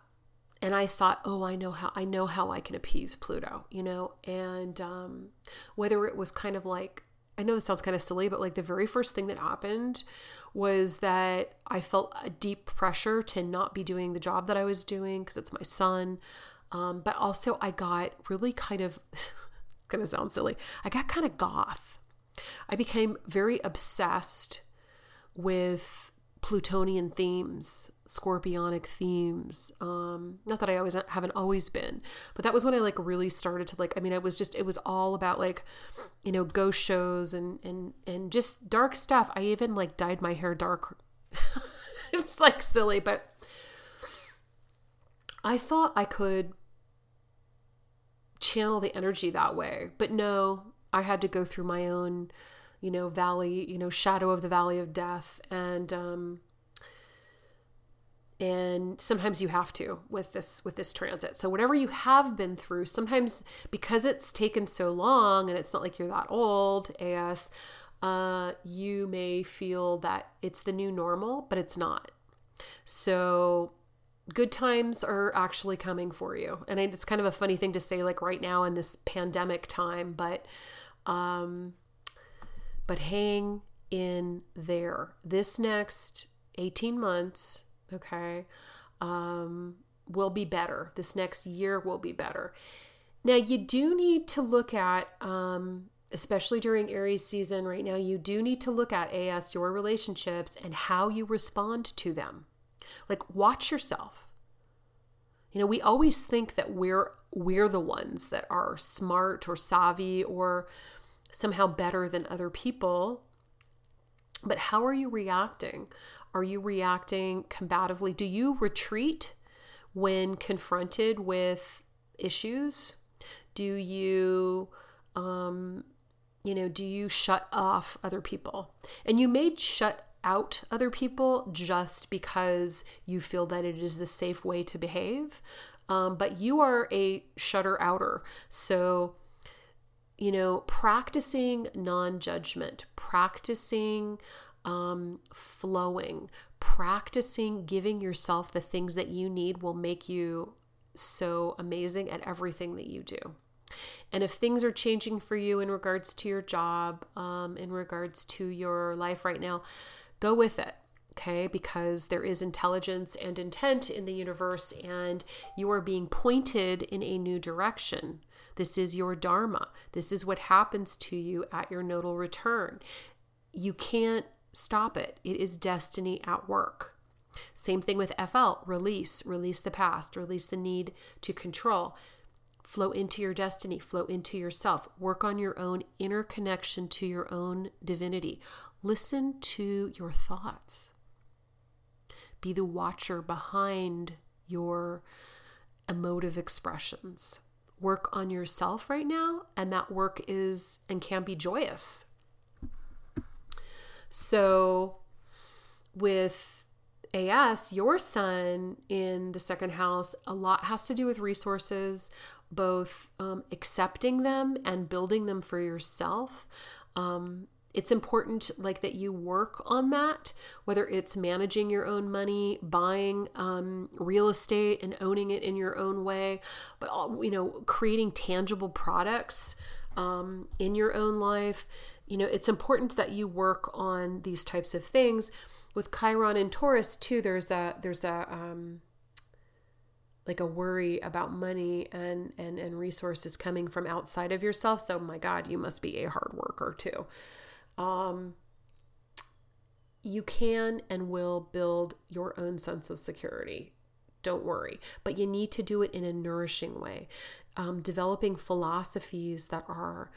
And I thought, oh, I know how I know how I can appease Pluto, you know, and um, whether it was kind of like I know this sounds kind of silly, but like the very first thing that happened was that I felt a deep pressure to not be doing the job that I was doing because it's my sun. Um, but also, I got really kind of, gonna sound silly, I got kind of goth. I became very obsessed with Plutonian themes scorpionic themes. Um, not that I always haven't always been, but that was when I like really started to like. I mean, I was just it was all about like, you know, ghost shows and and and just dark stuff. I even like dyed my hair dark. it's like silly, but I thought I could channel the energy that way, but no, I had to go through my own, you know, valley, you know, shadow of the valley of death, and um, and sometimes you have to with this with this transit. So whatever you have been through sometimes because it's taken so long and it's not like you're that old as uh, you may feel that it's the new normal but it's not. So good times are actually coming for you. And it's kind of a funny thing to say like right now in this pandemic time but um but hang in there. This next 18 months okay, um, will be better. This next year will be better. Now, you do need to look at, um, especially during Aries season right now, you do need to look at AS, your relationships, and how you respond to them. Like, watch yourself. You know, we always think that we're we're the ones that are smart or savvy or somehow better than other people. But how are you reacting? Are you reacting combatively? Do you retreat when confronted with issues? Do you, um, you know, do you shut off other people? And you may shut out other people just because you feel that it is the safe way to behave. Um, but you are a shutter outer. So, you know, practicing non judgment, practicing um, flowing, practicing giving yourself the things that you need will make you so amazing at everything that you do. And if things are changing for you in regards to your job, um, in regards to your life right now, go with it. Okay, because there is intelligence and intent in the universe, and you are being pointed in a new direction. This is your Dharma. This is what happens to you at your nodal return. You can't stop it, it is destiny at work. Same thing with FL release, release the past, release the need to control flow into your destiny, flow into yourself, work on your own inner connection to your own divinity. Listen to your thoughts. Be the watcher behind your emotive expressions. Work on yourself right now, and that work is and can be joyous. So, with AS, your sun in the second house, a lot has to do with resources, both um, accepting them and building them for yourself. Um, it's important like that you work on that whether it's managing your own money buying um, real estate and owning it in your own way but all, you know creating tangible products um, in your own life you know it's important that you work on these types of things with Chiron and Taurus too, there's a there's a um, like a worry about money and and and resources coming from outside of yourself. So my God, you must be a hard worker too. Um, you can and will build your own sense of security. Don't worry, but you need to do it in a nourishing way. Um, developing philosophies that are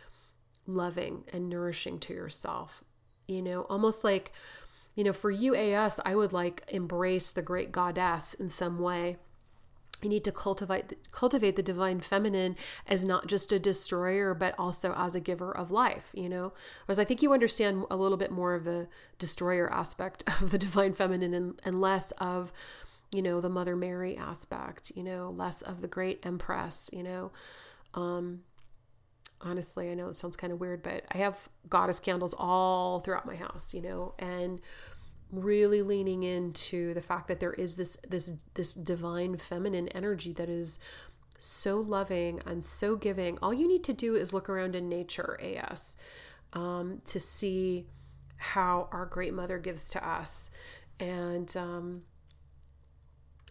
loving and nourishing to yourself. You know, almost like you know, for you AS, I would like embrace the great goddess in some way. You need to cultivate cultivate the divine feminine as not just a destroyer, but also as a giver of life. You know, whereas I think you understand a little bit more of the destroyer aspect of the divine feminine and, and less of, you know, the Mother Mary aspect. You know, less of the great Empress. You know, um, honestly. I know it sounds kind of weird, but I have goddess candles all throughout my house, you know, and really leaning into the fact that there is this this this divine feminine energy that is so loving and so giving. All you need to do is look around in nature, AS, um, to see how our great mother gives to us, and um,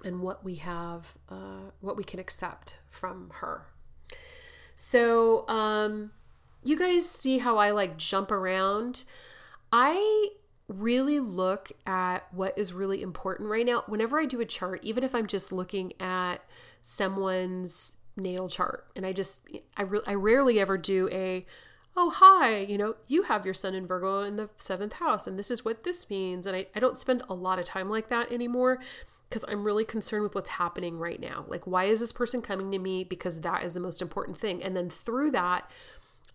and what we have, uh, what we can accept from her. So, um, you guys see how I like jump around. I really look at what is really important right now. Whenever I do a chart, even if I'm just looking at someone's natal chart, and I just, I, re- I rarely ever do a, oh, hi, you know, you have your sun in Virgo in the seventh house, and this is what this means. And I, I don't spend a lot of time like that anymore because I'm really concerned with what's happening right now. Like, why is this person coming to me? Because that is the most important thing. And then through that,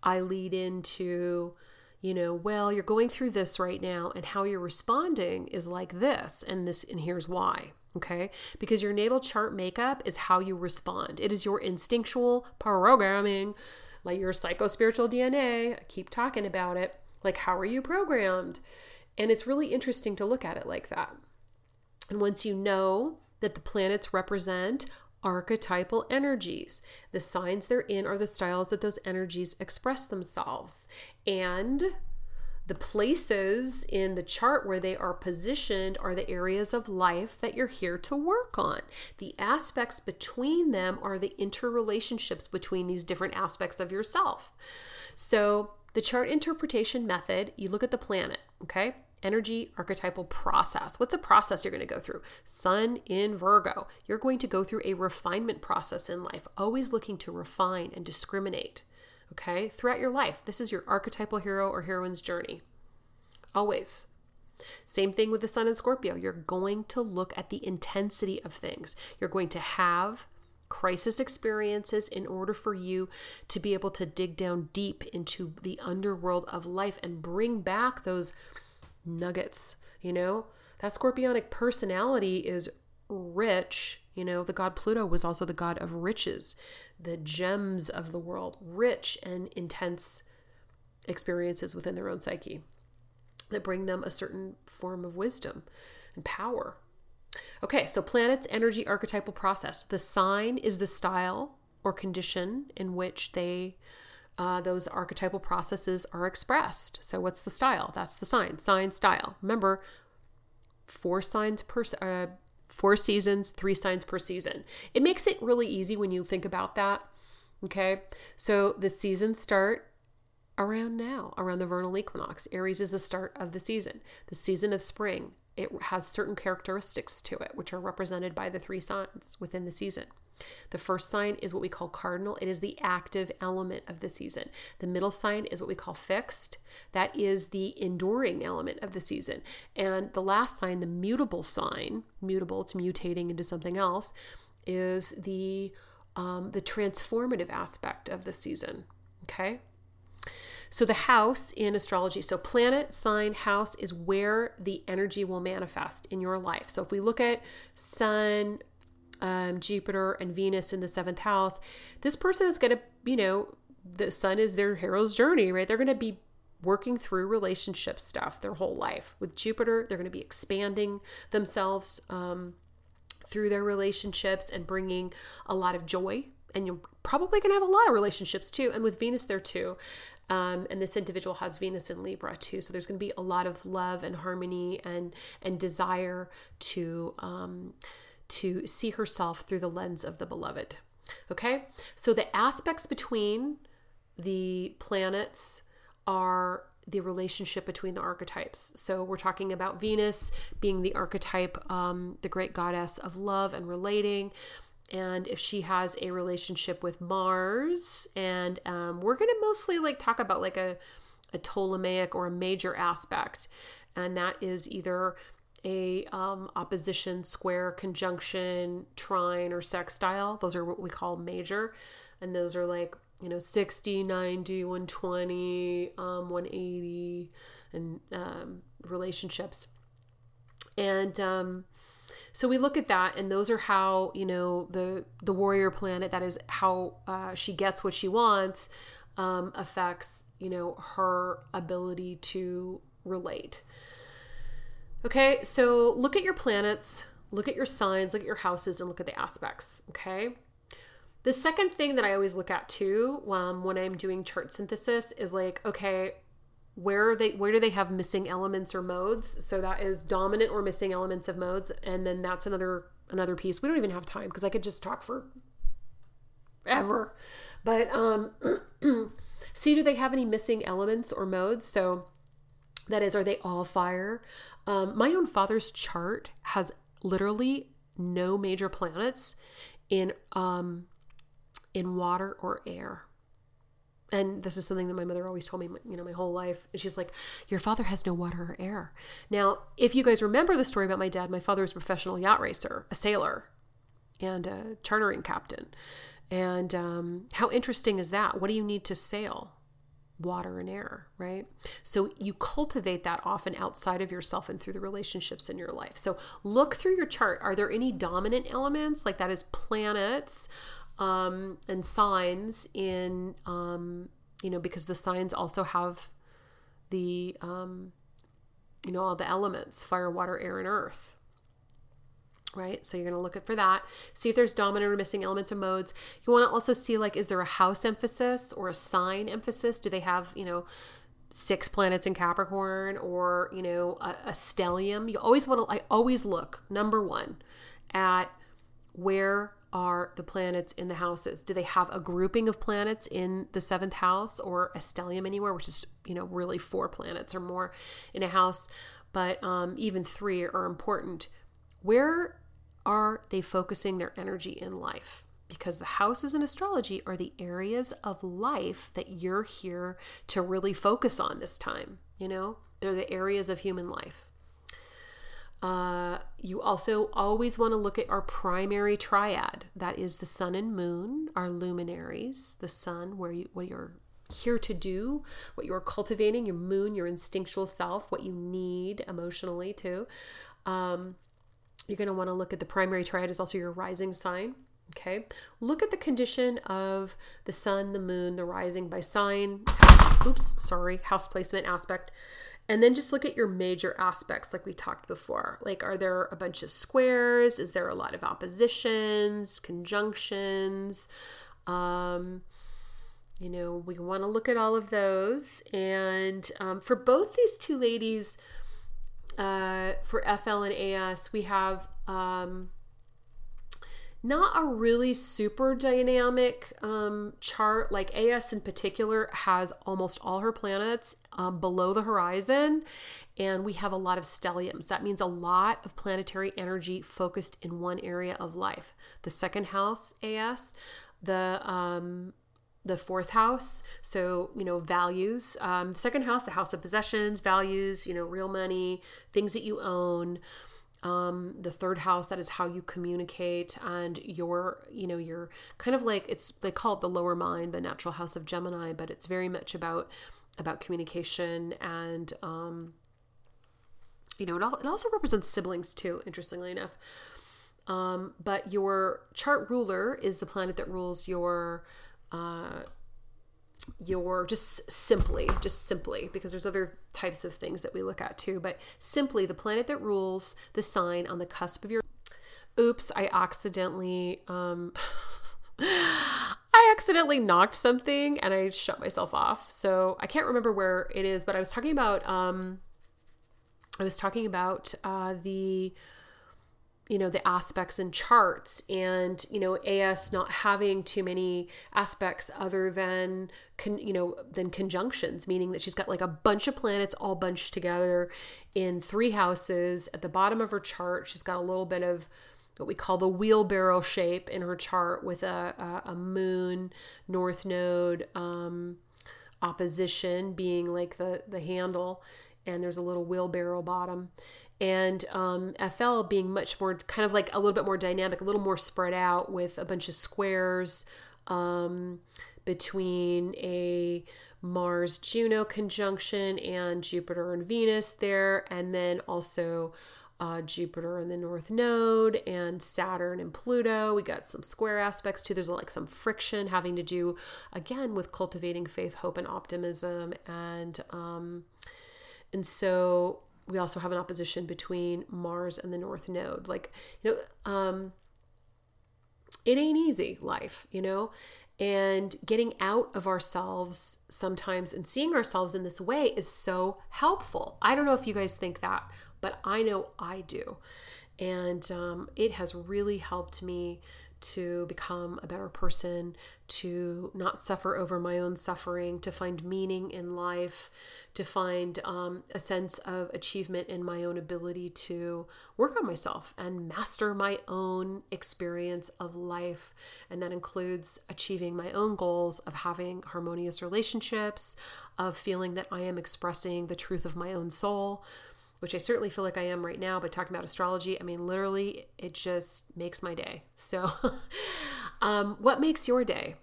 I lead into, you know, well, you're going through this right now, and how you're responding is like this, and this, and here's why. Okay. Because your natal chart makeup is how you respond, it is your instinctual programming, like your psycho spiritual DNA. I keep talking about it. Like, how are you programmed? And it's really interesting to look at it like that. And once you know that the planets represent archetypal energies, the signs they're in are the styles that those energies express themselves. And the places in the chart where they are positioned are the areas of life that you're here to work on. The aspects between them are the interrelationships between these different aspects of yourself. So, the chart interpretation method, you look at the planet, okay? Energy archetypal process. What's a process you're going to go through? Sun in Virgo. You're going to go through a refinement process in life, always looking to refine and discriminate. Okay? Throughout your life, this is your archetypal hero or heroine's journey. Always. Same thing with the sun in Scorpio. You're going to look at the intensity of things. You're going to have crisis experiences in order for you to be able to dig down deep into the underworld of life and bring back those nuggets, you know? That scorpionic personality is rich. You know, the god Pluto was also the god of riches, the gems of the world, rich and intense experiences within their own psyche that bring them a certain form of wisdom and power. Okay, so planets, energy, archetypal process. The sign is the style or condition in which they uh, those archetypal processes are expressed. So, what's the style? That's the sign. Sign style. Remember, four signs per uh, four seasons, three signs per season. It makes it really easy when you think about that. Okay, so the seasons start around now, around the vernal equinox. Aries is the start of the season, the season of spring. It has certain characteristics to it, which are represented by the three signs within the season. The first sign is what we call cardinal. It is the active element of the season. The middle sign is what we call fixed. That is the enduring element of the season. And the last sign, the mutable sign, mutable, it's mutating into something else, is the um, the transformative aspect of the season. Okay. So the house in astrology, so planet, sign, house is where the energy will manifest in your life. So if we look at sun, um, Jupiter and Venus in the seventh house, this person is going to, you know, the sun is their hero's journey, right? They're going to be working through relationship stuff their whole life. With Jupiter, they're going to be expanding themselves um, through their relationships and bringing a lot of joy. And you're probably going to have a lot of relationships too. And with Venus there too. Um, and this individual has Venus in Libra too. So there's going to be a lot of love and harmony and and desire to. Um, to see herself through the lens of the beloved. Okay, so the aspects between the planets are the relationship between the archetypes. So we're talking about Venus being the archetype, um, the great goddess of love and relating. And if she has a relationship with Mars, and um, we're going to mostly like talk about like a, a Ptolemaic or a major aspect, and that is either a um, opposition, square, conjunction, trine, or sextile. Those are what we call major. And those are like, you know, 60, 90, 120, um, 180, and um, relationships. And um, so we look at that, and those are how, you know, the, the warrior planet, that is how uh, she gets what she wants, um, affects, you know, her ability to relate. Okay, so look at your planets, look at your signs, look at your houses, and look at the aspects. Okay. The second thing that I always look at too um, when I'm doing chart synthesis is like, okay, where are they where do they have missing elements or modes? So that is dominant or missing elements of modes, and then that's another another piece. We don't even have time because I could just talk for ever. But um see do they have any missing elements or modes? So that is, are they all fire? Um, my own father's chart has literally no major planets in um, in water or air. And this is something that my mother always told me, you know, my whole life. And she's like, Your father has no water or air. Now, if you guys remember the story about my dad, my father was a professional yacht racer, a sailor, and a chartering captain. And um, how interesting is that? What do you need to sail? Water and air, right? So you cultivate that often outside of yourself and through the relationships in your life. So look through your chart. Are there any dominant elements, like that is planets um, and signs in, um, you know, because the signs also have the, um, you know, all the elements fire, water, air, and earth, right? So you're going to look at for that. See if there's dominant or missing elements or modes. You want to also see like is there a house emphasis or a sign emphasis? Do they have, you know, six planets in Capricorn or, you know, a, a stellium? You always want to I always look number 1 at where are the planets in the houses? Do they have a grouping of planets in the seventh house or a stellium anywhere, which is, you know, really four planets or more in a house? But um, even three are important. Where are they focusing their energy in life? Because the houses in astrology are the areas of life that you're here to really focus on this time. You know, they're the areas of human life. Uh, you also always want to look at our primary triad. That is the sun and moon, our luminaries. The sun, where you, where your here to do, what you're cultivating, your moon, your instinctual self, what you need emotionally too. Um, you're going to want to look at the primary triad is also your rising sign. Okay. Look at the condition of the sun, the moon, the rising by sign. House, oops, sorry, house placement aspect. And then just look at your major aspects, like we talked before. Like, are there a bunch of squares? Is there a lot of oppositions, conjunctions? Um, you know, we want to look at all of those. And um, for both these two ladies, uh, for FL and AS, we have um, not a really super dynamic um, chart. Like AS in particular has almost all her planets um, below the horizon, and we have a lot of stelliums. That means a lot of planetary energy focused in one area of life. The second house, AS, the um, the fourth house. So you know values um, the second house the house of possessions values you know real money things that you own. Um, the third house that is how you communicate and your you know your kind of like it's they call it the lower mind the natural house of gemini but it's very much about about communication and um, you know it, all, it also represents siblings too interestingly enough. Um, but your chart ruler is the planet that rules your uh, your just simply, just simply, because there's other types of things that we look at too, but simply the planet that rules the sign on the cusp of your. Oops, I accidentally. Um, I accidentally knocked something and I shut myself off. So I can't remember where it is, but I was talking about um I was talking about uh the you know the aspects and charts and you know as not having too many aspects other than con, you know than conjunctions meaning that she's got like a bunch of planets all bunched together in three houses. At the bottom of her chart she's got a little bit of what we call the wheelbarrow shape in her chart with a, a, a moon north node um, opposition being like the the handle and there's a little wheelbarrow bottom and um, FL being much more kind of like a little bit more dynamic, a little more spread out with a bunch of squares um, between a Mars Juno conjunction and Jupiter and Venus there, and then also uh, Jupiter in the North Node and Saturn and Pluto. We got some square aspects too. There's like some friction having to do again with cultivating faith, hope, and optimism, and um, and so we also have an opposition between Mars and the North Node. Like, you know, um, it ain't easy life, you know, and getting out of ourselves sometimes and seeing ourselves in this way is so helpful. I don't know if you guys think that, but I know I do. And um, it has really helped me to become a better person, to not suffer over my own suffering, to find meaning in life, to find um, a sense of achievement in my own ability to work on myself and master my own experience of life. And that includes achieving my own goals of having harmonious relationships, of feeling that I am expressing the truth of my own soul which I certainly feel like I am right now, but talking about astrology, I mean, literally, it just makes my day. So, um, what makes your day?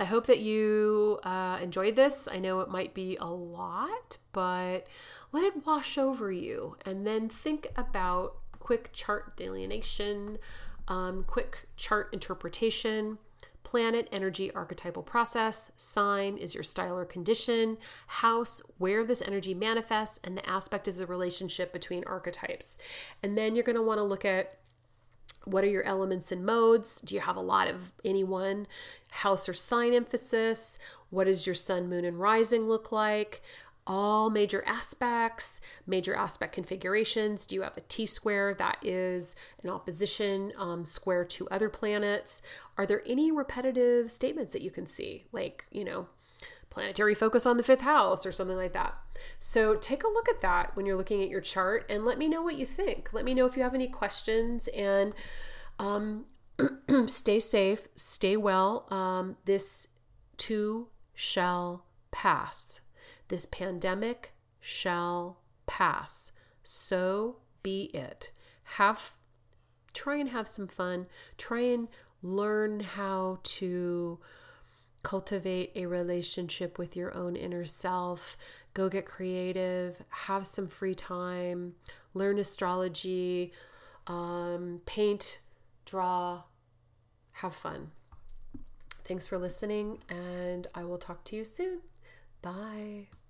I hope that you uh, enjoyed this. I know it might be a lot, but let it wash over you and then think about quick chart delineation, um, quick chart interpretation Planet, energy, archetypal process. Sign is your style or condition. House, where this energy manifests. And the aspect is a relationship between archetypes. And then you're going to want to look at what are your elements and modes? Do you have a lot of any one house or sign emphasis? What does your sun, moon, and rising look like? All major aspects, major aspect configurations. Do you have a T square that is an opposition um, square to other planets? Are there any repetitive statements that you can see? Like, you know, planetary focus on the fifth house or something like that. So take a look at that when you're looking at your chart and let me know what you think. Let me know if you have any questions and um, stay safe, stay well. Um, this too shall pass. This pandemic shall pass. So be it. Have try and have some fun. Try and learn how to cultivate a relationship with your own inner self. Go get creative, have some free time, learn astrology, um, paint, draw, have fun. Thanks for listening, and I will talk to you soon. Bye.